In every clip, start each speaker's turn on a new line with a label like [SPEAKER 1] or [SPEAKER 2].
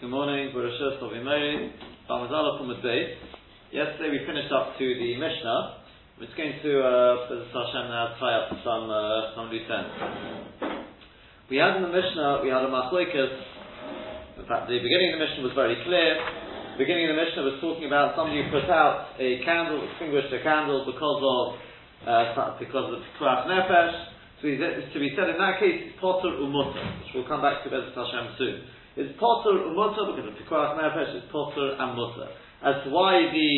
[SPEAKER 1] Good morning, Barashas Tovimei, Bamazala from Base. Yesterday we finished up to the Mishnah. We're just going to, uh, Hashem now tie up some, uh, some loose ends. We had in the Mishnah, we had a Machloikas. In fact, the beginning of the Mishnah was very clear. The beginning of the Mishnah was talking about somebody who put out a candle, extinguished a candle because of, uh, because of Kurat Nefesh. So to be said in that case, it's Potter Umutter, which we'll come back to Bezos Hashem soon is potter umutter because of pikuach nefesh is potter and mutter. As to why the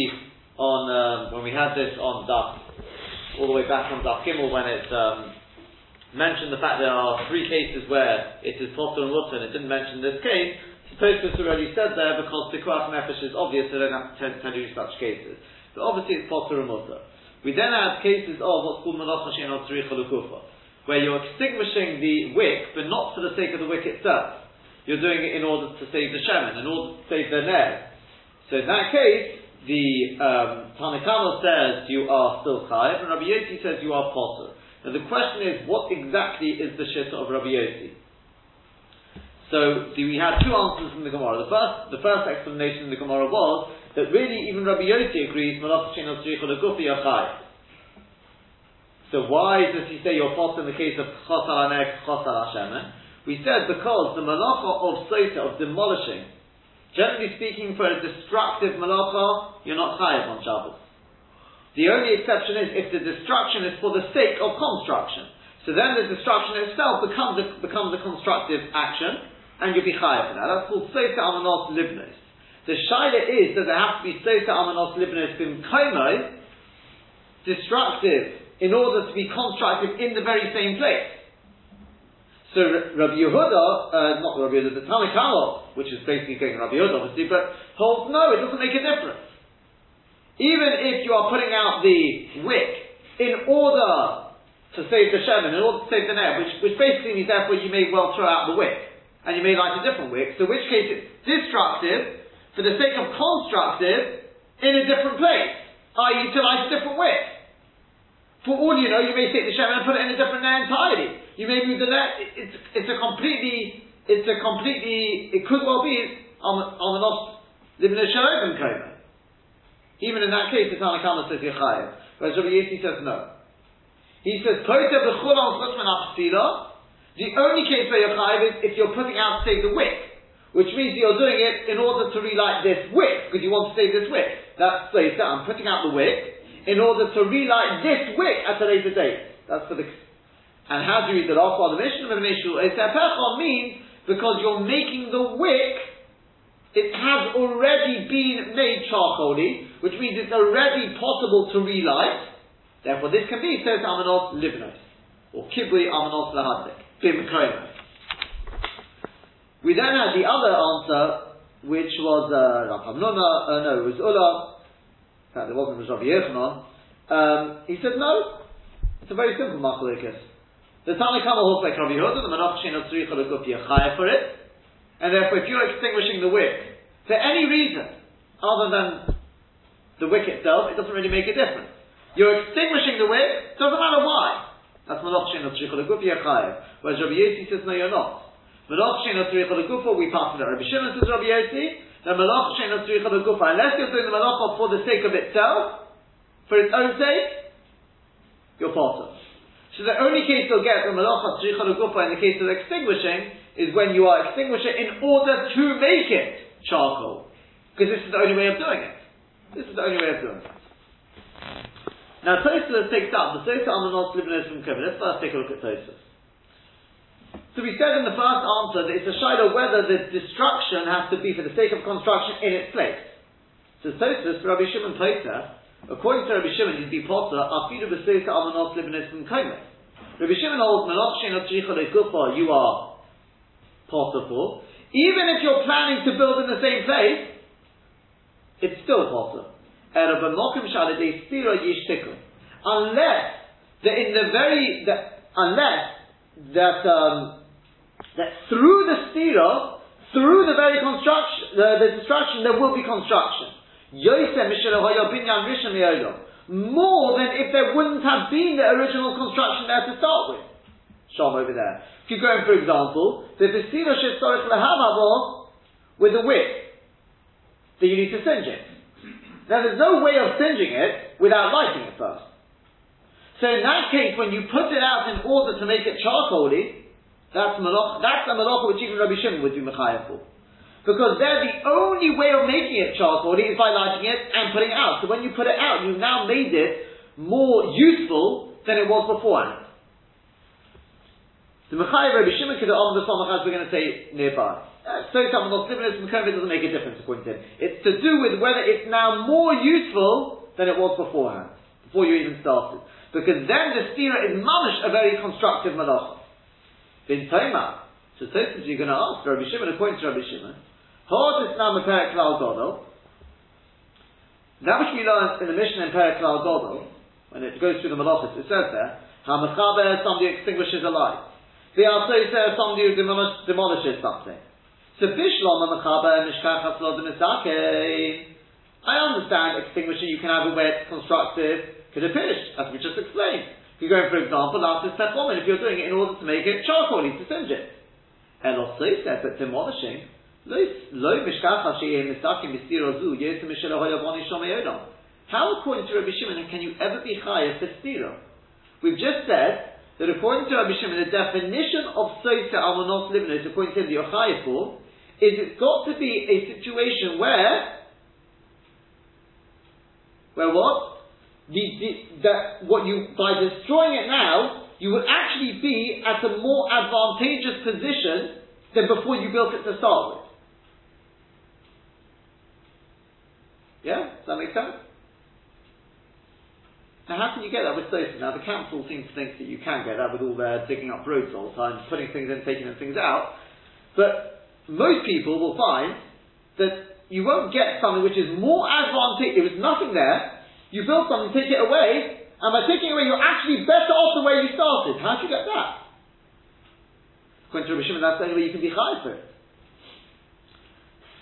[SPEAKER 1] on um, when we had this on daf all the way back on daf Gimel when it um, mentioned the fact there are three cases where it is potter and mutter and it didn't mention this case. Supposed to already said there because pikuach nefesh is obvious, so they don't tend to use such cases. So obviously it's potter and mutter. We then have cases of what's called malacha shein where you're extinguishing the wick, but not for the sake of the wick itself you're doing it in order to save the shemen, in order to save the ner. So in that case, the um, Tanakama says you are still chayiv, and Rabbi Yossi says you are potter. Now the question is, what exactly is the shitta of Rabbi Yossi? So we had two answers from the Gemara. The first, the first explanation in the Gemara was that really even Rabbi Yossi agrees So why does he say you're potter in the case of chosar anek, chosar hashemen? We said because the malacha of soita, of demolishing, generally speaking, for a destructive malacha, you're not chayav on Shabbos. The only exception is if the destruction is for the sake of construction. So then the destruction itself becomes a, becomes a constructive action, and you'll be chayav for that. That's called soita amanos libnos. The shaila is that there has to be soita amanos libnos bim destructive, in order to be constructive in the very same place. So Rabbi Yehuda, uh, not Rabbi Yehuda, the Tanakh which is basically going Rabbi Yehuda obviously, but holds no, it doesn't make a difference. Even if you are putting out the wick in order to save the shemen, in order to save the net, which, which basically means therefore you may well throw out the wick, and you may light a different wick, so in which case it's destructive for the sake of constructive in a different place, i.e. to light a different wick. For all you know, you may take the shemen and put it in a different net entirely. You may move the net. It's, it's a completely, it's a completely, it could well be on the lost living a shalom koma. Even in that case, the Tanakama says Yechayev. Whereas Rabbi Yossi says no. He says, The only case where you're chayiv is if you're putting out save the wick, which means you're doing it in order to relight this wick, because you want to save this wick. That's so I'm putting out the wick in order to relight this wick at a later date. That's for the and how do you read the last part of the mission of Mishu? means because you're making the wick, it has already been made charcoaly, which means it's already possible to relight. Therefore, this can be says Amanos Livnos, or Kibri Amanos Lahadik, Bim We then had the other answer, which was uh, Rav uh, no, it was Ula. Fact, it wasn't Rav Yechanan. Um, he said no. It's a very simple machlekes. The Tanakama holds like Rabbi Yehuda, the Menach Shein Tzricha Lekuf Yechaya for it, and therefore if you're extinguishing the wick for any reason other than the wick itself, it doesn't really make a difference. You're extinguishing the wick, doesn't matter why. That's Menach Shein Tzricha Lekuf Yechaya. Whereas Rabbi Yossi says, no, you're not. Menach Shein Tzricha Lekuf, we pass it. Rabbi Shimon says Rabbi Yossi, the Menach Shein Tzricha Lekuf, unless you're doing the Menach for the sake of itself, for its own sake, you're of. So the only case you'll get from Malacha Tzricha Gufa in the case of extinguishing is when you are extinguishing in order to make it charcoal. Because this is the only way of doing it. This is the only way of doing it. Now Tosfos takes up the Sosa Amanos Libnos from Kevin. Let's first take a look at Tosfos. So we said in the first answer that it's a shiloh whether the destruction has to be for the sake of construction in its place. So Tosfos, Rabbi Shimon Tosfos, According to Rabbi Shimon, he'd be potter, afidu b'seika amanos libnes from komet. Rabbi Shimon holds, menot shein otricha le'kufa, you are potter for. Even if you're planning to build in the same place, it's still potter. Unless that in the very that unless that um, that through the stira, through the very construction, the, the destruction, there will be construction. More than if there wouldn't have been the original construction there to start with. Shom over there. If you're going, for example, the Vesila Shestorich Lehamabo, with a wick that you need to singe it. Now there's no way of singeing it without lighting it first. So in that case, when you put it out in order to make it charcoaly, that's malach, that's a malacha which even Rabbi Shimon would be mechayev for. Because they're the only way of making it charcoaly is by lighting it and putting it out. So when you put it out, you've now made it more useful than it was beforehand. The Mechayev Rabbi Shimon could have the as we're going to say nearby. So some of the doesn't make a difference according to him. It's to do with whether it's now more useful than it was beforehand, before you even started. Because then the stira is mamish a very constructive malacha. Bin Taima. So Tosfos you're going to ask Rabbi Shimon according to Rabbi Shimon. Hod is now Perek Klal which we learned in the mission in Perek Klal Godel, when it goes through the malachas, it says there, Hamachaber, somebody extinguishes a light. The says somebody who demolish, demolishes something. So Bishlom and Mechaber Mishkach Haslod I understand extinguishing you can have a way it's constructive, could finished, as we just explained. You're going, for example, after one, if you're doing it in order to make it charcoaly, to singe it. Also said that demolishing, how according to Rabbi Shimon can you ever be higher for stira? We've just said that according to Rabbi Shimon, the definition of Soita Almanos Livnos, according to him, the Yochai for, is it's got to be a situation where, where what? The, the, that what you, by destroying it now, you will actually be at a more advantageous position than before you built it to start with. Yeah? Does that make sense? Now, how can you get that with Sosa? Now, the council seems to think that you can get that with all their digging up roads all the time, putting things in, taking things out. But most people will find that you won't get something which is more advantageous. There was nothing there. You build something, take it away, and by taking it away, you're actually better off the way you started. How do you get that? According to Rabbi Shimon, that's the only way you can be high for it.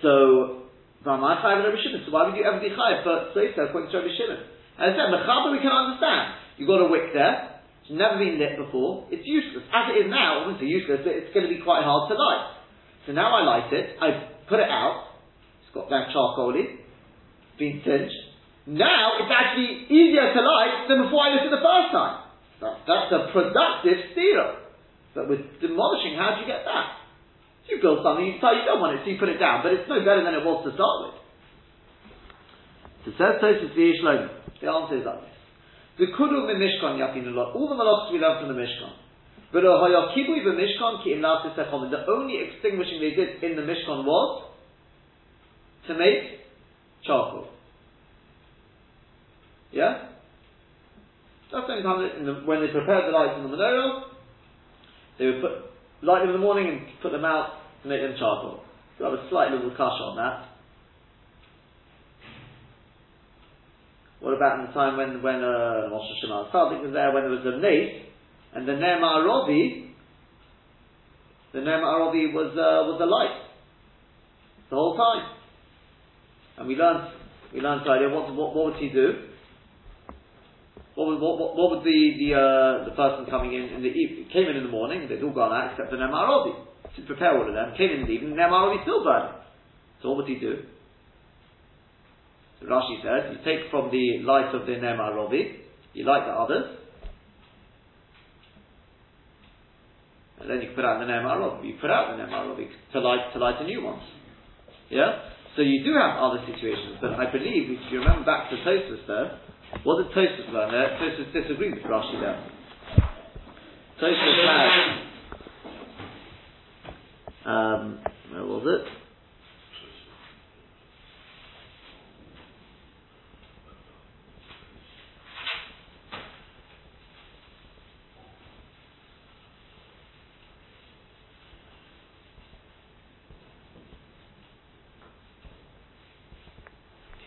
[SPEAKER 1] So, so why would you ever be high for Sosa according to Rabbi Shimon? As I said, Mechaber we can understand. You've got a wick there, it's never been lit before, it's useless. As it is now, obviously useless, but it's going to be quite hard to light. So now I light it, I put it out, it's got that charcoaly, been singed. Now it's actually easier to light than before I it the first time. That's, that's a productive steel. But with demolishing, how do you get that? You build something, you decide you don't want it, so you put it down, but it's no better than it was to start with. So says Tosfos V'Yishloim. The answer is like this. The kudu Mishkan yapin All the malachs we learned from the Mishkan. But hayakibui b'mishkan ki im The only extinguishing they did in the Mishkan was to make charcoal. Yeah? That's the only time the, when they prepared the lights in the menorah, they would put light them in the morning and put them out to make them charcoal. So I have a slight little kasha on that. What about in the time when when uh, Moshe Shemar Tzaddik was there, when there was a nace, and the Ner Ma'arovi, the Ner Ma'arovi was uh, was a light the whole time, and we learned we learned the. What, what, what would he do? What would, what, what would the the, uh, the person coming in in the evening came in in the morning? They'd all gone out except the Ner Ma'arovi to prepare all of them. Came in in the evening, Ner Ma'arovi still burning. So what would he do? So Rashi says, you take from the light of the Ner Ma'arovi, you light the others, and then you put out the Ner Ma'arovi. You put out the Ner Ma'arovi to light, to light the new ones. Yeah? So you do have other situations, but I believe, if you remember back to Tosfos though, what did Tosfos learn there? Tosfos disagreed with Rashi there. Tosfos had, um, where was it?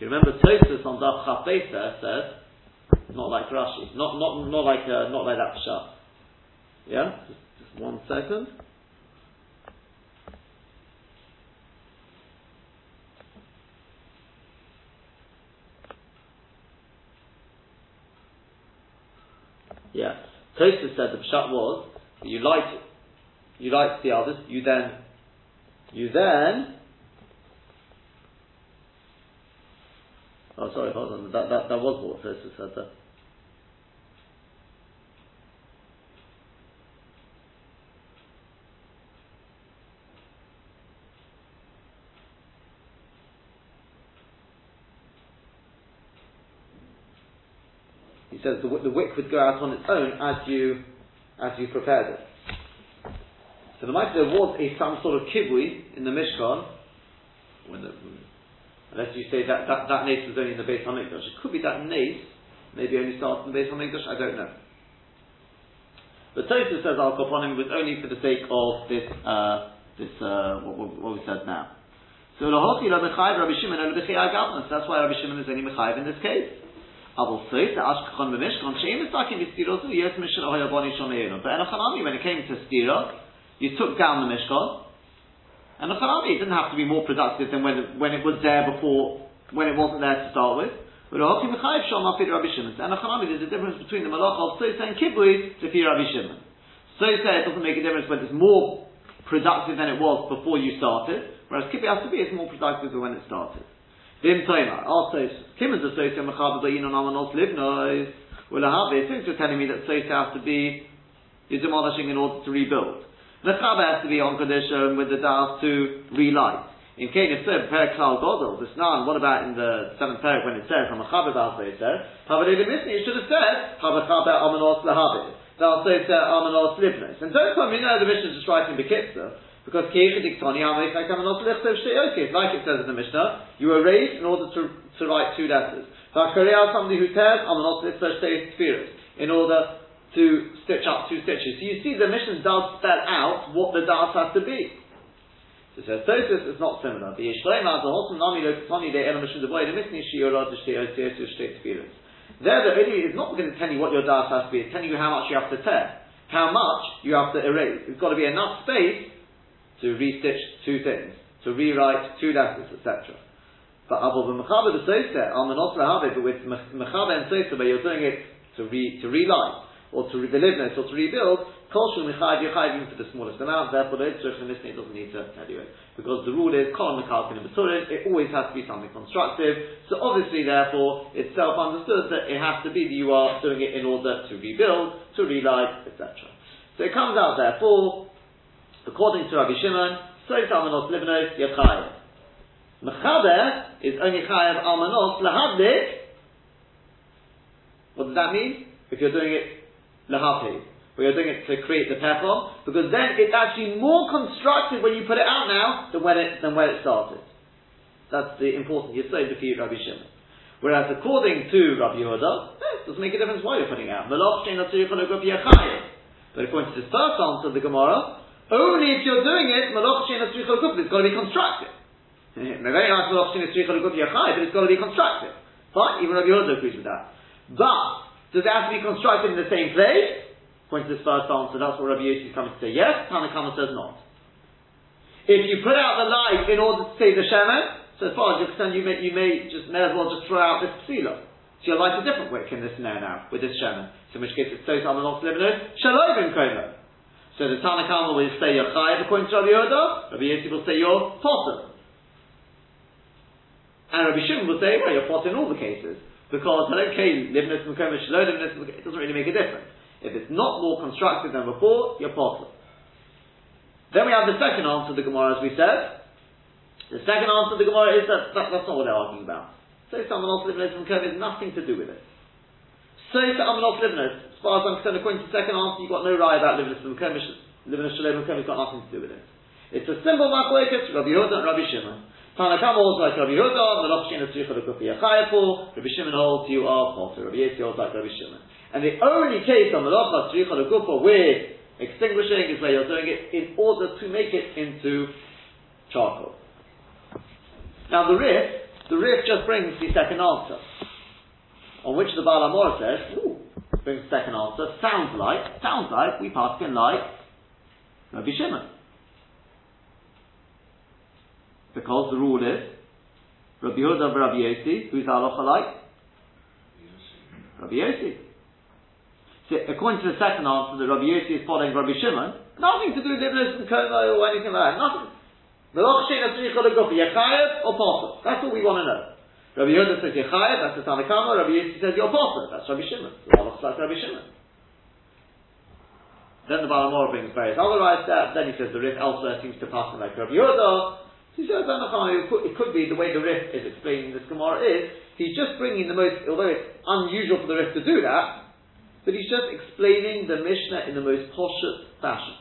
[SPEAKER 1] You remember Tosfos on Daf Chafesa says, not like Rashi, not not not like uh, not like that shot. Yeah, just, just one second. Yeah, Tosfos said the shot was you light you light the others, you then you then Oh, sorry, hold on. That, that, that was what Tosfos said there. He says the, the wick would go out on its own as you as you prepared it. So the might there was a some sort of kibui in the Mishkan. When the, unless you say that that, that nace was only in the Beis Hamikdash, it could be that nace maybe only starts in the Beis Hamikdash. I don't know. But Tosa says Al Koponim was only for the sake of this uh, this uh, what, what, we said now. So Lahoti Rabbi Shimon That's why Rabbi Shimon is only Mechayiv in this case. But Enochanami, when it came to stira, you took down the mishkan, and Enochanami, it didn't have to be more productive than when, when it was there before, when it wasn't there to start with. But Ahoki Mechayiv Shom Afid Rabbi Shimon. Enochanami, there's a difference between the malach of Sosa and Kibui to Fi Rabbi Shimon. Sosa, it doesn't make a difference when it's more productive than it was before you started, whereas Kibui has to be, it's more productive than when it started. Vim Toimar, also, Kim is associated with Mechaber Bayin on Amanos Livnois, will have it, since you're telling me that Sosa has to be, you're demolishing in order to rebuild. Mechaber has to be on condition with the Das to relight. In if so, Perik Klal Godel, this now, what about in the seventh parak when it says, from Mechaber Bal Sosa, Havadid Misni, it should have said, Havachaber Amanos Lahabit. Thou Sosa Amanos Livnois. And don't come, you know the mission is writing Bekitza, because like it says in the Mishnah, you were raised in order to, to write two letters. somebody who says, in order to stitch up two stitches. So you see the Mishnah does spell out what the das has to be. So it says, Tosis is not similar. The Yishlema, the Hossam Nami Lokatani, the Elam Mishnah, the Boy, the Mishnah, Shiorah, the Shtei the There, the only is not going to tell you what your das has to be, it's telling you how much you have to tear. How much you have to erase. It's got to be enough space to restitch two things, to rewrite two letters, etc. But Abu Mechaber the Sosa, Almanos Lahabe, but with Mechaber and Sosa, where you're doing it to re to relight, or to reliveness, or to rebuild, Kolshu Mechayiv, you're chayiving for the smallest amount, therefore the Yitzrich and Mishnah doesn't need to it. Because the rule is, Kolon Mechalkin and Basurin, it always has to be something constructive, so obviously therefore, it's self-understood that it has to be that you are doing it in order to rebuild, to relight, etc. So it comes out therefore, According to Rabbi Shimon, Sois Almanos Livnos Yachayev. Mechaber is only Chayev Almanos Lahadlik. What does that mean? If you're doing it Where you're doing it to create the pepper, because then it's actually more constructive when you put it out now than when it, than when it started. That's the important Yisod defeat Rabbi Shimon. Whereas according to Rabbi Yehuda, eh, it doesn't make a difference why you're putting it out. But according to this first answer of the Gemara, only if you're doing it, it's got to be constructive. Very but it's got to be constructive. Fine, even Rabbi Yehuda agrees with that. But, does it have to be constructed in the same place? Point to this first answer, that's what Rabbi Yossi is coming to say. Yes, Tanakama says not. If you put out the light in order to save the Shemen, so as far as you're concerned, you may, you may just, may as well just throw out this psila. So you'll light a different wick in this now now, with this Shemen. So in which case it's so Salman Livno, Shalom in Koma. So the Tanakama will say you're chayiv according to Rabbi Yehuda. Rabbi Yossi will say you're potter. And Rabbi Shimon will say, well, you're potter in all the cases. Because care, livness makom shalom, livness it doesn't really make a difference. If it's not more constructive than before, you're potter. Then we have the second answer of the Gemara, as we said. The second answer of the Gemara is that, that that's not what they're arguing about. So someone else livness makom has nothing to do with it. So to Amalot livness, far as I'm concerned, according to the second answer, you've got no right about Livinus Mukemish. Livinus Shalom Mukemish got nothing to do with it. It's a simple machlekes, Rabbi Yehuda and Rabbi Shimon. Tanakam holds like Rabbi Yehuda, Melach Shin Tzricha Lekufi Yachayafu, Rabbi Shimon holds you are potter, Rabbi Yossi holds like Rabbi Shimon. And the only case on Melach Tzricha Lekufa with extinguishing is where you're doing it in order to make it into charcoal. Now the Rif, the Rif just brings the second answer, on which the Baal HaMaor says, ooh, brings the second answer. Sounds like, sounds like we pass in like Rabbi Shimon. Because the rule is Rabbi Yehuda of Rabbi Yossi, who's halacha like? Rabbi Yossi. So according to the second answer, that Rabbi Yossi is following Rabbi Shimon, nothing to do with Iblis and Koma or anything like that. Nothing. or That's all we want to know. Rabbi Yehuda says you're chayav, that's the Tanakama. Rabbi Yossi says you're that's Rabbi Shimon. Like Rabbi Shimon. Then the Baal HaMaor brings various other rights there. Then he says the Rif elsewhere seems to pass like Rabbi Yehuda. He says, it could, it could be the way the Rif is explaining this Gemara is, he's just bringing the most, although it's unusual for the Rif to do that, but he's just explaining the Mishnah in the most poshut fashion.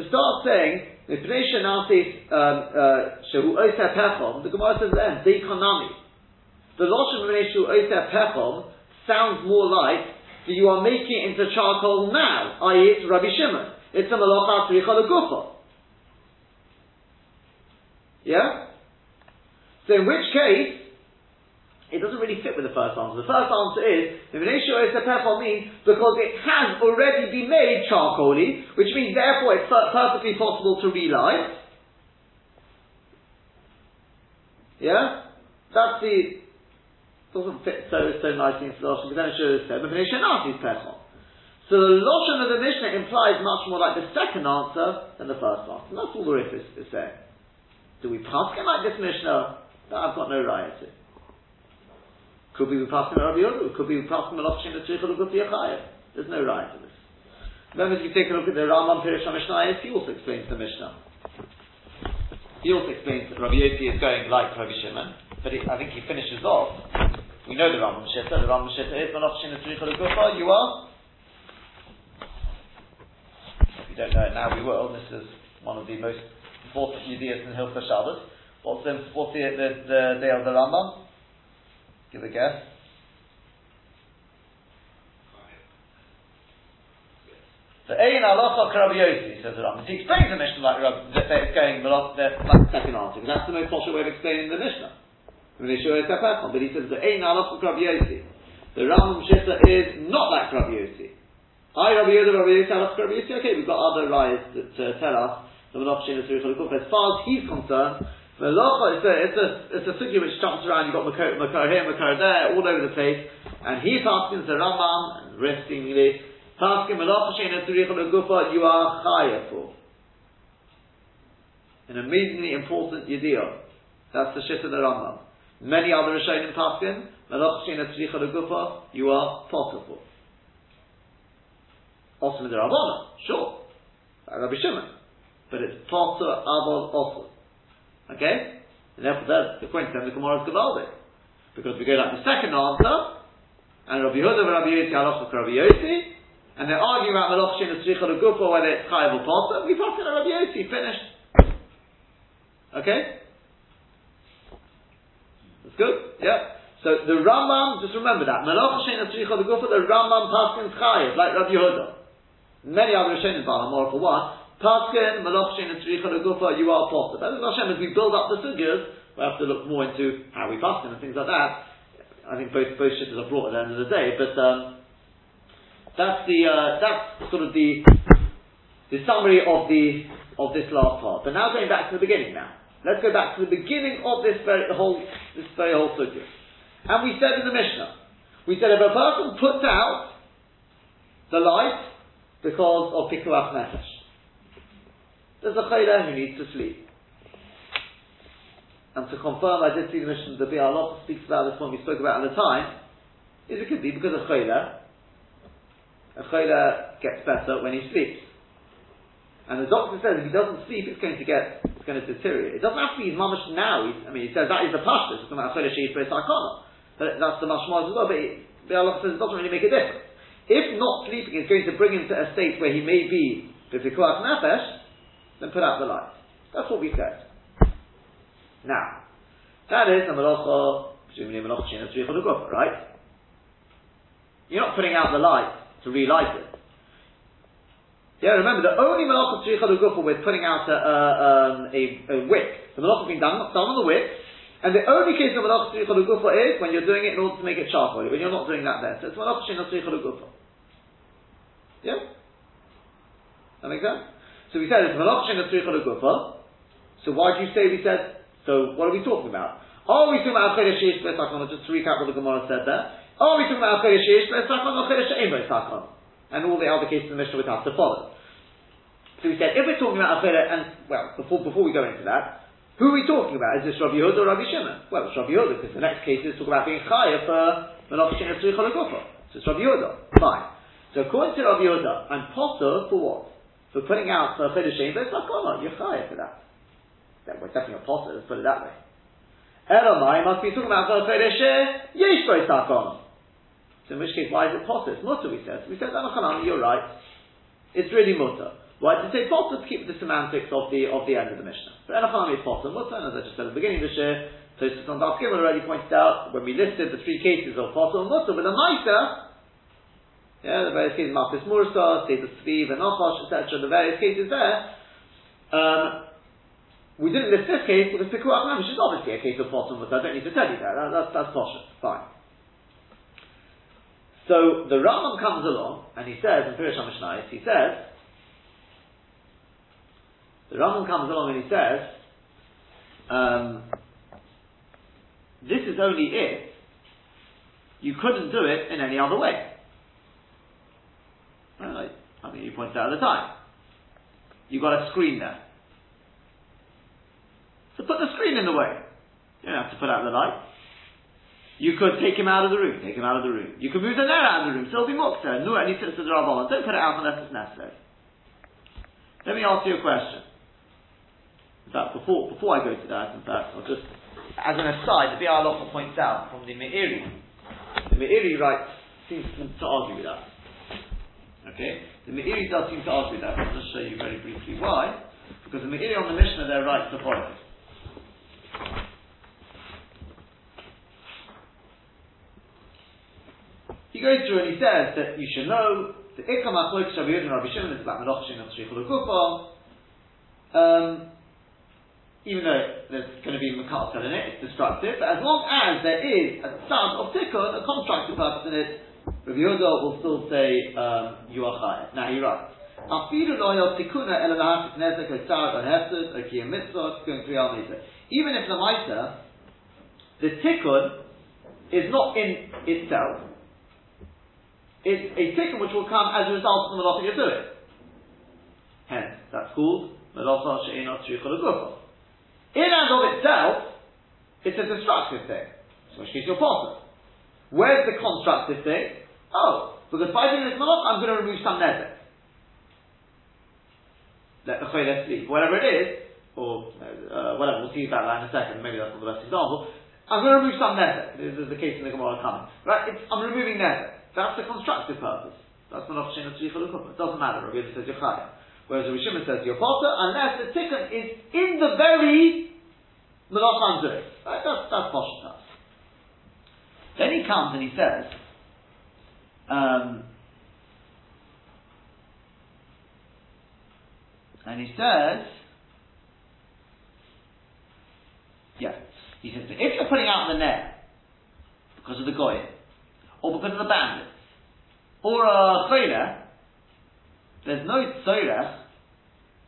[SPEAKER 1] To start saying, um, uh, the Gemara says then, Deikonami. The Lashon Shehu Oiseh Pechom sounds more like that you are making it into charcoal now, i.e. it's Rabbi Shimon. It's a Malacha Tzricha Legufa. Yeah? So in which case, it doesn't really fit with the first answer. The first answer is, the a Petal means because it has already been made charcoaly, which means therefore it's perfectly possible to relight. Yeah? That's the, doesn't fit so, so nicely into the Lashon, because then it should have said, So the Lashon of the Mishnah implies much more like the second answer than the first answer. And that's all the Rif is, is saying. Do we pass him like this Mishnah? That I've got no right to. Could be we pass him Rabbi Yodu. Could be we pass him a Lachshin the Tzricha Lugut There's no right to this. Then if you take a look at the Rambam Pirish HaMishnah, he also explains the Mishnah. He also explains that Rabbi Yossi is going like Rabbi Shimon, but he, I think he finishes off. We know the Rambam Shitta. The Rambam Shitta is Malachshin the Tzricha Lugut You are? If you don't know it now, we will. This is one of the most important Yediyas in Hilchah Shabbos. What's the, the, the, the day of the Rambam? Give a guess. The Ein Alocha Rabbi Yossi, says the Rambam. He explains the Mishnah like Rabbi, that it's going the like the second answer, because that's the most possible way of explaining the Mishnah. But he says the Ein Alocha Rabbi Yossi. The Rambam Shitta is not like Rabbi Yossi. I Rabbi Yoda, Rabbi Alocha Rabbi. Okay, we've got other rayas that uh, tell us the Malach Shin As far as he's concerned, Melacha, it's a, it's a, it's a figure which jumps around, you've got Makar, makar here, Makar there, all over the place, and he passes the Rambam, and rest seemingly, pasking Melacha Shein Etzurich Gufa, you are Chaya for. An amazingly important Yediyah. That's the shit of the Rambam. Many other Rishonim paskin, Melacha Shein Etzurich Gufa, you are Potter for. In the Rabbana, sure. Rabbi Shimon. But it's Potter, Abel, Osel. Okay? And therefore, that's the point then the Gemara is Gavaldic. Because we go like the second answer, and Rabbi Yehuda and Rabbi Yossi halacha Rabbi Yossi, and they're arguing about Melach Shin Tzricha Gufa, whether it's Chayav or Potter, we pass in a Rabbi Yossi, finished. Okay? That's good? Yeah? So the Rambam, just remember that, Melach Shin Tzricha Gufa, the Rambam passes Chayav, like Rabbi Yehuda. Many other Rishonim, more for one, Paskin, Malachshin, and Tzricha Gufa, you are potter. But Hashem, as we build up the figures, we have to look more into how we paskin and things like that. I think both both shitters are brought at the end of the day, but um, that's the uh, that's sort of the the summary of the of this last part. But now going back to the beginning now. Let's go back to the beginning of this very whole this very whole sugya. And we said in the Mishnah, we said if a person puts out the light because of pikuach nefesh, there's a chayla who needs to sleep. And to confirm, I did see the mission, the Halacha speaks about this one we spoke about at the time, is it could be because of chayla. A chayla gets better when he sleeps. And the doctor says if he doesn't sleep, it's going to get, it's going to deteriorate. It doesn't have to be mamash now. I mean, he says that is the pashtus. It's about chayla sheis. But that's the mashmal as well. But Biur Halacha says it doesn't really make a difference. If not sleeping is going to bring him to a state where he may be the pikuach nefesh, then put out the light. That's what we said. Now, that is a malacha, presumably a malacha shin of right? You're not putting out the light to relight it. Yeah, remember the only malacha tzricha legufa with putting out a, um, a, a wick, the malacha being done, done on the wick, and the only case of malacha tzricha legufa is when you're doing it in order to make it charcoal, when you're not doing that there. So it's malacha shin tzricha legufa. Yeah? That make sense? So we said it's malach shen gufa. So why do you say we said? So what are we talking about? Are we talking about acheres sheish sakon? Just to recap what the Gemara said there. Are we talking about acheres sheish sakon or acheres she'im sakon? And all the other cases in the Mishnah would have to follow. So we said if we're talking about acheres, and well, before before we go into that, Who are we talking about? Is this Rabbi Yehuda or Rabbi Shimon? Well, it's Rabbi Yehuda because the next case is talking about being chayav for Melach Shem So it's Rabbi Yehuda. Fine. So according to Rabbi Yehuda, I'm potter for what? For putting out for Chodesh Shem, but it's not You're for that. We're definitely a potter. Let's put it that way. Elamai must be talking about for Chodesh Yesh Sakon. So in which case, why is it potter? It's mutter. We said. We said, you're right. It's really mutter. Why did it say potter to keep the semantics of the of the end of the Mishnah? So Enochanami is potter mutter, and as I just said at the beginning of the share, Tosfos on Daf already pointed out when we listed the three cases of potter and mutter, but the Maisa, yeah, the various cases, Marcus Mursa, State of Tzviv, and Nachash, etc., the various cases there, um, we didn't list this case because Pikuach Namish is obviously a case of and. I don't need to tell you that. that that's that's posh. Fine. So the Rambam comes along and he says in Pirish HaMishnayis, he says the Rambam comes along and he says, um, this is only if you couldn't do it in any other way. Mean, he points out at the time. You've got a screen there. So put the screen in the way. You don't have to put out the light. You could take him out of the room, take him out of the room. You could move the nair out of the room, so it'll be mukta. No, the Rabbanon, don't put it out unless it's necessary. Let me ask you a question. In fact, before, before I go to that, in fact, I'll just, as an aside, the Halacha points out from the Meiri, the Meiri writes, seems to, argue with that. Okay? The Meiri does seem to argue that. I'll just show you very briefly why. Because the Meiri on the Mishnah there writes the following. He goes through and he says that you should know the Ikam Shabbi and Rabbi Shimon is about Um even though there's going to be makassar in it, it's destructive, but as long as there is a sound of tikkun, a constructive purpose in it, Rav Yehuda will still say, um, you are chayav. Now he writes, Even if the mitre, the tikkun is not in itself, it's a tikkun which will come as a result of the malacha you're doing. Hence, that's called malacha she'enot shrichol in and of itself, it's a destructive thing. So case you're positive. Where's the constructive thing? Oh, because by doing this malach, I'm going to remove some nezek. Let the let's sleep. Whatever it is, or uh, whatever, we'll see about that in a second, maybe that's not the best example. I'm going to remove some nezek. This is the case in the Gemara coming. Right? It's, I'm removing nezek. That's the constructive purpose. That's not option of It doesn't matter. Rabbi says you're Whereas the Rishimon says you're unless the tikkun is in the very melach I'm Right? That's, that's posh Then he comes and he says, um, and he says, yeah, he says, if you're putting out the net because of the goy, or because of the bandits, or a chayla, there's no tzorech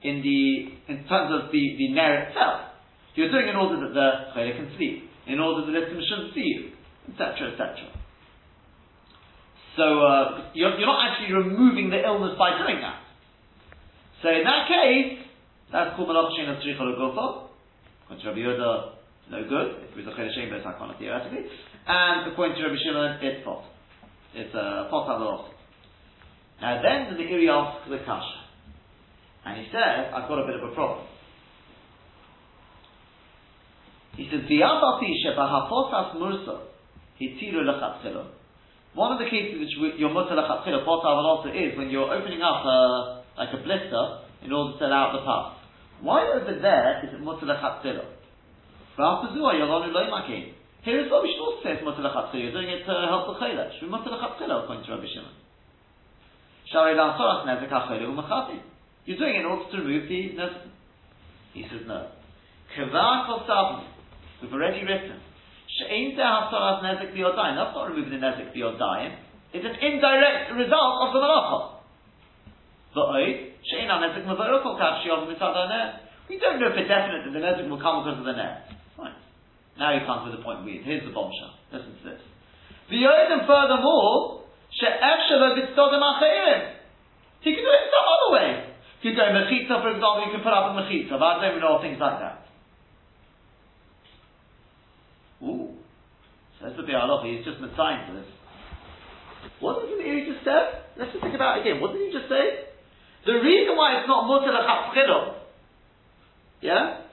[SPEAKER 1] in the in terms of the the ner itself. You're doing in order that the chayla can sleep, in order that the victim shouldn't see you, etc., etc. So uh, you're, you're not actually removing the illness by doing that. So in that case, that's called malachshin of tzrichol gofo. According to Rabbi Yehuda, no good. If it was a but it's not theoretically. And according to Rabbi Shimon, it's pot. It's a pot al now then the Meiri asks the Kasha. And he says, I've got a bit of a problem. He says, mursa hitiru One of the cases which your mutter lechatzilo, also is when you're opening up a, like a blister in order to allow the pus. Why over there is it mutter lechatzilo? Here is what we should also say it's mutter lechatzilo. You're doing it to help the chayla. Should be mutter lechatzilo according to Rabbi Shimon. You're doing it in order to remove the nezek. He says no. Kosavni. We've already written. She'ein hasaras nezek biyodayim. That's not removing the nezek biyodayim. It's an indirect result of the malacha. We don't know for definite that the nezek will come because of the net. Fine. Now he comes with the point weird. Here's the bombshell. Listen to this. V'oid, and furthermore, She'efshelo b'tzodim acherim. He can do it some other way. You can do a mechitza, for example, you can put up a mechitza, but I don't know things like that. That's the Bialoch, he's just Messiah to this. What did he just said? Let's just think about it again. What did he just say? The reason why it's not mutter l'chatchilot, yeah,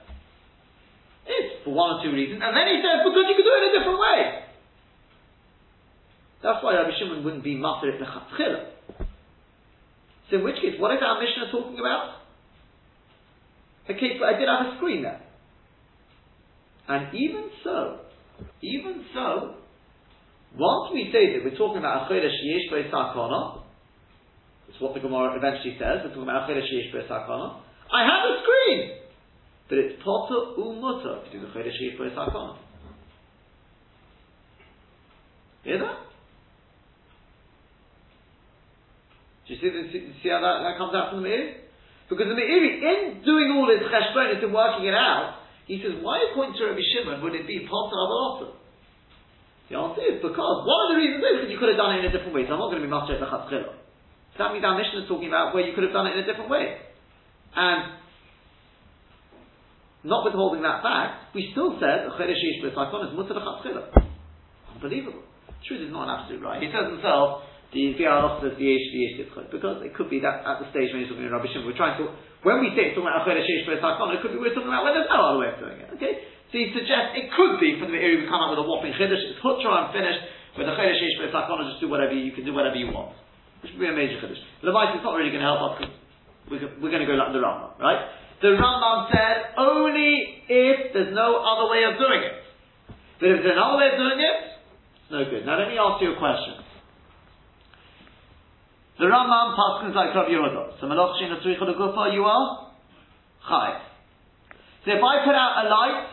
[SPEAKER 1] is for one or two reasons, and then he says because you could do it a different way. That's why Rabbi Shimon wouldn't be mutter l'chatchilot. So in which case, what is our Mishnah talking about? Okay, where I did have a screen there. And even so, even so, once we say that we're talking about a chodesh yesh it's what the Gemara eventually says. We're talking about a chodesh yesh. I have a screen, but it's potter umutter to do the chodesh yesh sakana. Hear that? Do you see, the, see how that, that comes out from the Meiri? Because the Meiri, in doing all this cheshbonis and working it out, he says, why according to Rabbi Shimon would it be potter abalata? The answer is because one of the reasons is because you could have done it in a different way. So I'm not going to be master at the that means our mission is talking about where you could have done it in a different way, and not withholding that fact, we still said the chedesh yish b'saikon is mutter. Unbelievable. Truth is not an absolute right. He says himself the Bialoch says the Yesh V'Yesh because it could be that at the stage when he's talking about Rabbi Shimon, we're trying to, when we say it's talking about Achodesh Yesh V'Sakon, it could be we're talking about when there's no other way of doing it, okay? So he suggests it could be from the area we come up with a whopping Chiddush, it's Hutra and finished, with the Chodesh Yesh V'Sakon, just do whatever you, you can do whatever you want. Which would be a major Chiddush. The Levites, is not really going to help us, we're, we're going to go like the Rambam, right? The Rambam said only if there's no other way of doing it. But if there's another way of doing it, no good. Now let me ask you a question. The Rambam paskins like Rabbi Yehuda. So Malach Shin Atzricha Gufa, you are Chai. So if I put out a light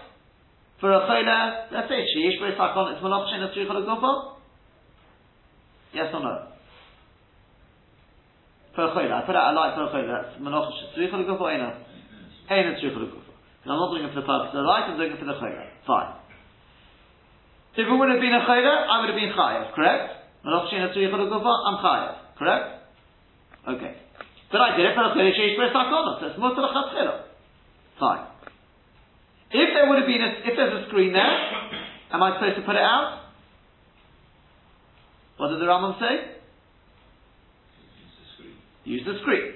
[SPEAKER 1] for a chayla, let's say Sheish Sakon, it's Malach Shin Atzricha Gufa? Yes or no? For a chayla, I put out a light for a chayla, that's Malach Shin Atzricha Gufa, Eina. Eina Atzricha Gufa. I'm not doing it for the purpose of the light, I'm doing it for the chayla. Fine. If it would have been a chayla, I would have been chayav, correct? Malach Shin Atzricha Gufa, I'm chayav. Correct? Okay. But I did it for a Chodesh Yesh Sakona, so it's Mutter L'Chatzchila. Fine. If there would have been a, if there's a screen there, am I supposed to put it out? What did the Rambam say?
[SPEAKER 2] Use the screen.
[SPEAKER 1] Use the screen.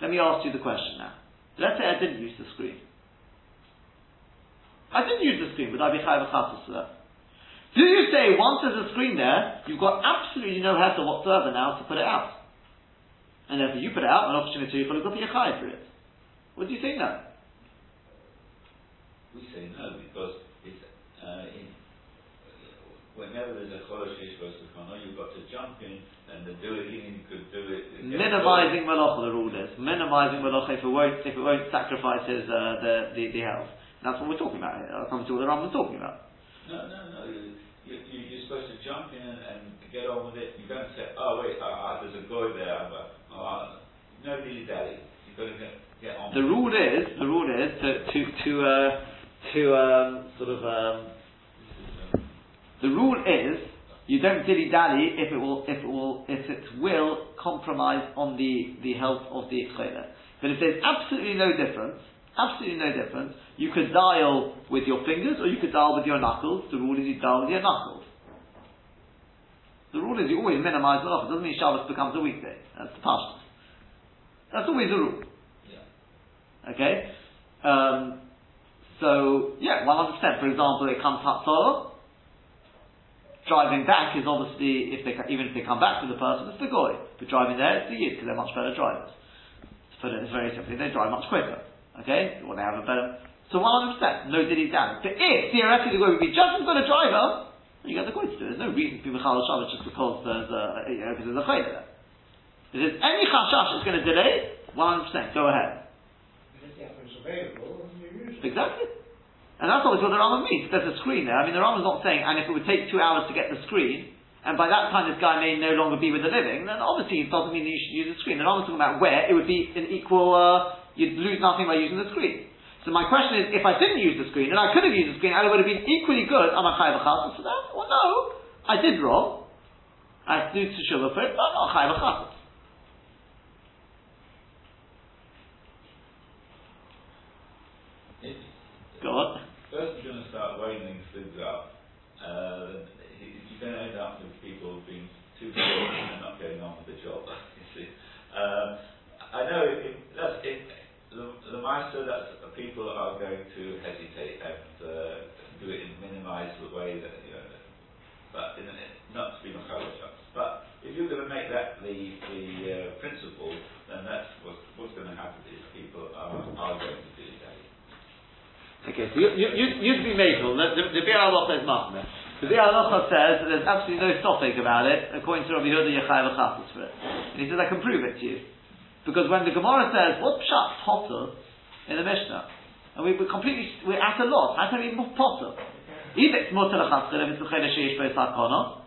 [SPEAKER 1] Let me ask you the question now. Let's say I didn't use the screen. I didn't use the screen, would I be chayav for that? Do you say once there's a screen there, you've got absolutely no hassle whatsoever now to put it out? And therefore you put it out, an opportunity for a chai for it. What do you say now?
[SPEAKER 2] We say no because it's uh, in, whenever there's a cholosh Sakana, you've got to jump in and the do it in, you could do it.
[SPEAKER 1] Minimizing malacha, the rule is. Minimizing malacha if it won't, if it won't sacrifice his, uh, the, the, the health. that's what we're talking about here. I'll come to what the Rambam's talking about.
[SPEAKER 2] No, no, no. You, you, you're supposed to jump in and, get on with it. You don't say, oh wait, uh, uh, there's a guy there. But, uh, no dilly dally. You've got to get, get on.
[SPEAKER 1] The rule is the rule is to to to uh, to um, sort of um, the rule is you don't dilly dally if it will if it will if it will compromise on the the health of the chayla. But if there's absolutely no difference, absolutely no difference, you could dial with your fingers or you could dial with your knuckles. The rule is you dial with your knuckles. The rule is you always minimize malacha. It doesn't mean Shabbos becomes a weekday. That's the past. That's always the rule.
[SPEAKER 2] Yeah.
[SPEAKER 1] Okay? Um, so, yeah, 100%. For example, it comes Hatzolah. Driving back is obviously, if they, even if they come back to the person, it's the goy. But driving there, it's the yid, because they're much better drivers. To put it very simply, they drive much quicker. Okay? Well, they have a better. So 100%, no diddy damage. But if theoretically the would be just as good a driver, you get the goy to do. There's no reason to be Michal Shabbat just because there's a, you know, because there's a chayda there. If there's any chashash that's going to delay, 100%, go ahead. Exactly. And that's obviously what the Rambam means. There's a screen there. I mean, the Rambam's not saying, and if it would take two hours to get the screen, and by that time this guy may no longer be with the living, then obviously it doesn't mean that you should use the screen. The Rambam's talking about where it would be an equal, uh, you'd lose nothing by using the screen. So my question is, if I didn't use the screen, and I could have used the screen, and it would have been equally good, am I chayav for that? Well, no. I did wrong. I do sugar for it, but not chayav
[SPEAKER 2] If
[SPEAKER 1] Go on.
[SPEAKER 2] first you're going to start weighing things things up, uh, you're going to end up with people being too good and not getting on with the job. you see, um, I know it, that's it, the, the people are going to hesitate and uh, do it in minimised way that you know, but in, not to be machalosh. But if you're going to make that the the uh, principle, then that's what, what's going to happen is people are, are going to do that.
[SPEAKER 1] Okay, so you, you, you, you'd be makel. The, the, the Biur Halacha is machmir. The Halacha says that there's absolutely no topic about it, according to Rabbi Yehuda V'chasas for it. And he says, I can prove it to you. Because when the Gemara says, what pshat potter in the Mishnah? And we, we're completely, we're at a loss. How can it be potter? Either it's mutter l'chatzchil if it's a chayla sheish bo sakona,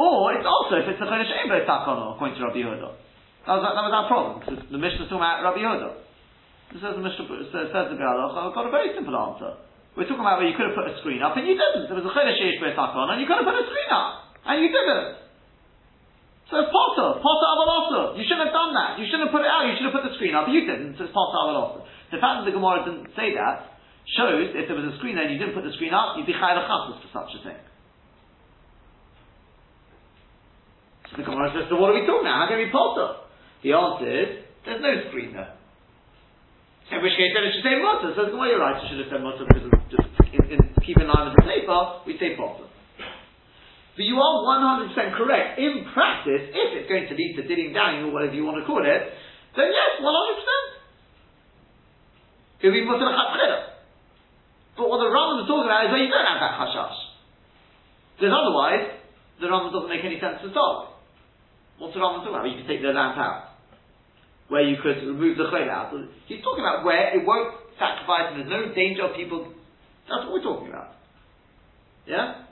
[SPEAKER 1] or it's also if it's a chayla shein bo sakona, according to Rabbi Yehuda. That was, that was our problem, because the is talking about Rabbi Yehuda. It says the Mishnah says, the Galach, I've got a very simple answer. We're talking about where you could have put a screen up and you didn't. There was a Chedesh Yesh on and you could have put a screen up and you didn't. So it's potter, potter avalosa. You shouldn't have done that. You shouldn't have put it out. You should have put the screen up. But You didn't. So it's potter avalosa. The fact that the Gemara didn't say that shows if there was a screen there and you didn't put the screen up, you'd be chayav for such a thing. So the Gemara says, so what are we talking about? How can we potter? The answer is, there's no screen there. In which case, then it should say mutter. So, well, you're right, you should have said mutter because just in, in, keep in line with the paper, we say potter. But you are 100% correct. In practice, if it's going to lead to didding down or whatever you want to call it, then yes, 100%. It would be mutter But what the Rambam is talking about is where you don't have that hashash. Because otherwise, the Rambam doesn't make any sense to start What's the Rambam talking about? You can take the lamp out where you could remove the chayla out. He's talking about where it won't sacrifice and there's no danger of people. That's what we're talking about. Yeah?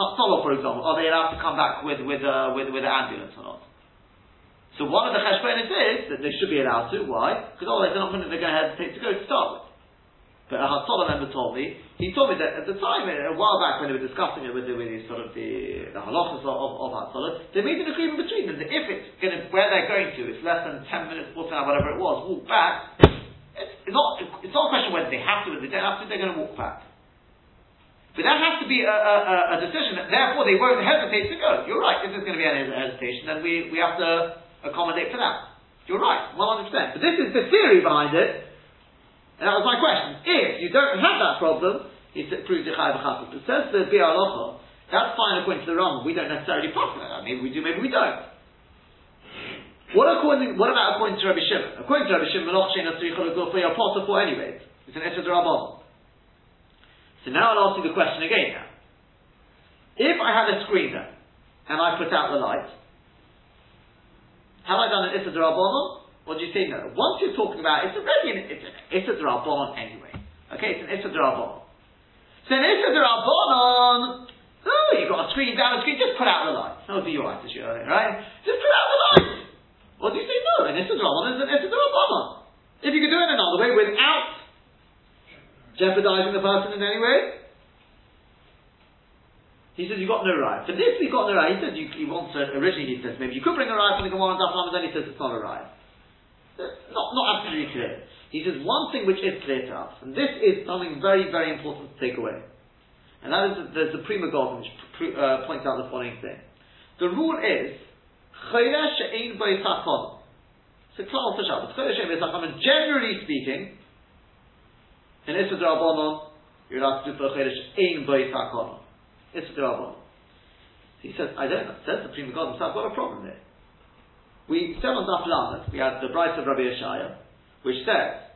[SPEAKER 1] Hatzolah, for example, are they allowed to come back with with uh, with with an ambulance or not? So one of the cheshbonis is that they should be allowed to. Why? Because otherwise they're not going to, they're going to hesitate to go to start with. But a Hatzolah member told me, he told me that at the time, uh, a while back when they were discussing it with the, with the sort of the, the halachas of, of, Hatzolah, they made an agreement between them that if it's going to, where they're going to, it's less than 10 minutes, 14 hours, whatever it was, walk back, it's, not, it's not a question whether they have to or they don't have to, they're going to walk back. But that has to be a, a, a, decision therefore they won't hesitate to go. You're right, if there's going to be any hesitation, then we, we have to accommodate for that. You're right, 100%. But this is the theory behind it, and that was my question. If you don't have that problem, it proves Yechai B'chassid. It says the Biur Halacha, that's fine according to the Rambam. We don't necessarily profit that. Maybe we do, maybe we don't. What according? What about according to Rabbi Shimon? According to Rabbi Shimon, Meloch Shein Asrichol go for your potter for anyways. It's an Esed Rabban. So now I'll ask you the question again. Now, if I had a screen there and I put out the light, have I done an Esed Rabban? What do you say no? Once you're talking about, it's already an, it's, it's a drabon anyway. Okay, it's an it's a drabon. So an it's a drabon, oh, you've got a screen down the screen, just put out the light. That would be your attitude, right? Just put out the light. What do you say no? An it's a drabon is an it's a drabon. If you could do it another way without jeopardizing the person in any way, he says you've got no right. For this, you've got no right. He says you, he wants to, originally he says maybe you could bring a right from the Gemara and Daf then he says it's not a right. Not, not absolutely clear. He says one thing which is clear to us, and this is something very, very important to take away. And that is, there's the Pri Megadim which uh, points out the following thing. The rule is, Chayra she'ein b'y sakon. It's a klal to Shabbos. Chayra she'ein b'y sakon. Generally speaking, in Issa Rabbanon, you're allowed to do for Chayra she'ein. Rabbanon. He says, I don't know. Says the Pri Megadim, so I've got a problem there. We said on Daf Lamed, we had the Braisa of Rabbi Yeshaya, which says,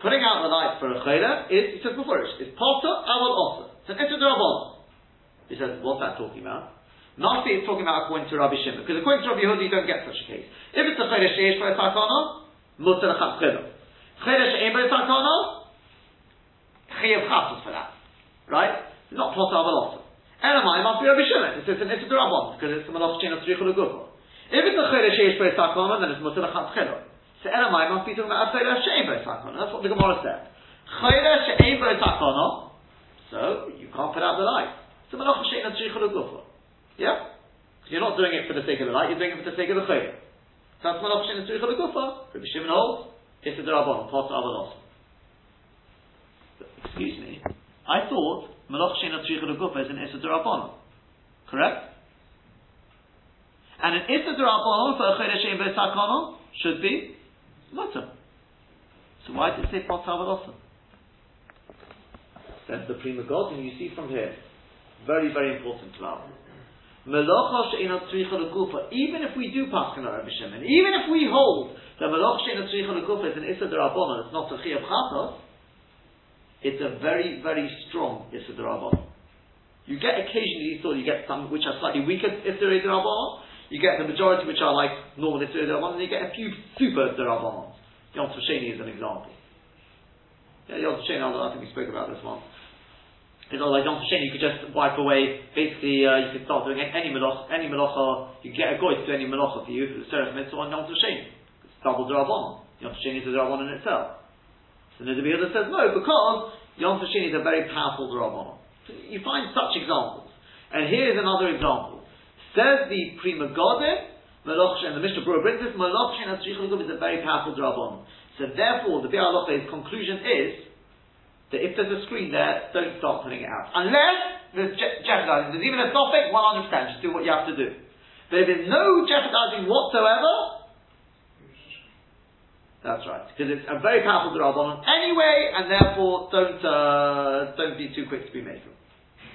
[SPEAKER 1] putting out the light for a chayla is, he says before, is potter, avod also. It's an etzad He says, what's that talking about? Nasi is talking about according to Rabbi Shimon, because according to Rabbi Yehuda you don't get such a case. If it's a chayla sheish a takana, mutter achat chayla. Chayla for a takana, chayav chasus for that. Right? It's not potter, avod also. Elamai must be Rabbi Shimon. It says an etzad because it's the malach chain of tzrichul if it's a chayre sheish by sakona, then it's mutter lachat chelo. So Elamai must be talking about a chayre by sakona. That's what the Gemara said. Chayre she'ein by sakona, so you can't put out the light. So malach she'ein atzrichel gufa. Yeah? Because you're not doing it for the sake of the light, you're doing it for the sake of the chayre. That's malach she'ein atzrichel gufa. Rabbi Shimon holds, it's a derabon, part of Avalos. Excuse me. I thought Malach Sheina Tzricha Gufa is an Issa Derabbanon. Correct? And an Issa Derabbanon for a Chedesh Shein Be'Sakana should be Mutter. So why did it say Potter Avalosa?
[SPEAKER 3] That's the Pri Megadim, and you see from here. Very, very important cloud.
[SPEAKER 1] Even if we do pass on Rabbi Shimon, even if we hold that Melach Sheina Tzricha L'Gufa is an Issa Derabbanon, it's not a Chiyav Chatos, it's a very, very strong Issa Derabbanon. You get occasionally, so you get some which are slightly weaker Issa Derabbanon, you get the majority which are like normal Issa Derabbanon, and you get a few super Derabbanons. Yom Sheni is an example. Yeah, Yom Sheni, I think we spoke about this once. It's not like Yom Sheni, you could just wipe away, basically, uh, you could start doing any melocha, any melocha, you get a goy to do any melocha for you, for the Seraph Mitzvah on Yom Sheni. It's double Derabbanon. Yom Sheni is a Derabbanon in itself. So the other says no, because Yom Sheni is a very powerful Derabbanon. You find such examples. And here is another example. Says the Pri Megadim, Malach and the Mishnah Berurah brings this, Malach Shen is a very powerful drabon. So therefore, the Biur Halacha's conclusion is that if there's a screen there, don't start putting it out. Unless there's je- jeopardizing. There's even a topic, 100%, just do what you have to do. But if there's no jeopardizing whatsoever, that's right, because it's a very powerful drabon anyway, and therefore don't uh, don't be too quick to be made.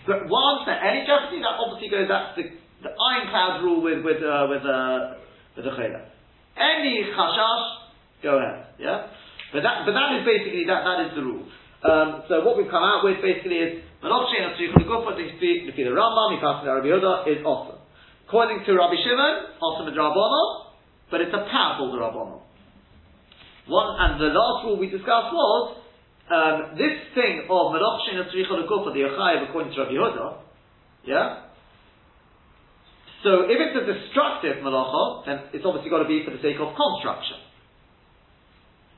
[SPEAKER 1] But once there any jeopardy, that obviously goes. That's the the ironclad rule with with uh, with uh, with the chayla. Any chashash, go ahead. Yeah, but that but that is basically that that is the rule. Um, so what we've come out with basically is Malach Shein Atzrichul Gufa to speak the Rambam, Yipas Rabbi Yehuda is awesome. According to Rabbi Shimon, awesome is Rabbanon, but it's a powerful Rabbanon. One and the last rule we discussed was um, this thing of Malach Shein Atzrichul Gufa the Yochayev according to Rabbi Yehuda, yeah, so if it's a destructive malacha, then it's obviously got to be for the sake of construction.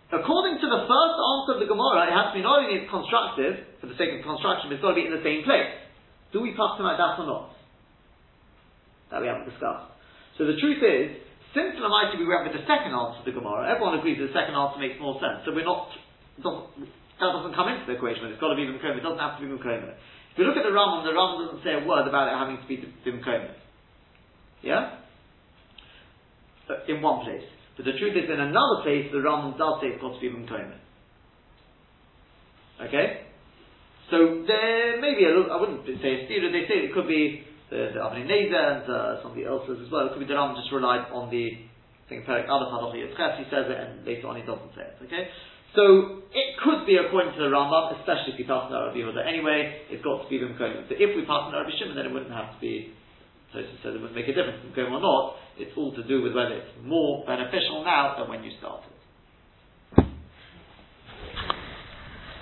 [SPEAKER 1] According to the first answer of the Gemara, it has to be not only constructive, for the sake of construction, but it's got to be in the same place. Do we pass them like that or not? That we haven't discussed. So the truth is, since the Lamaiti we went with the second answer of the Gemara, everyone agrees that the second answer makes more sense. So we're not, doesn't, that doesn't come into the equation, it's got to be Bimkomer, it doesn't have to be Bimkomer. If you look at the Rambam, the Rambam doesn't say a word about it having to be Bimkomer. Yeah? In one place. But the truth is, in another place, the Rambam does say it's got to be Mkomen. Okay? So there may be a little, I wouldn't say a steer, they say it could be the, the Avnei Nezer and uh, somebody else's as well. It could be the Rambam just relied on the thing, Perek Aleph Hadochi he says it, and later on he doesn't say it. Okay? So it could be according to the Rambam, especially if you pass Rabbi Yehuda anyway, it's got to be Mkomen. So if we pass Rabbi Shimon, then it wouldn't have to be Tosfos says it wouldn't make a difference going or not. It's all to do with whether it's more beneficial now than when you started.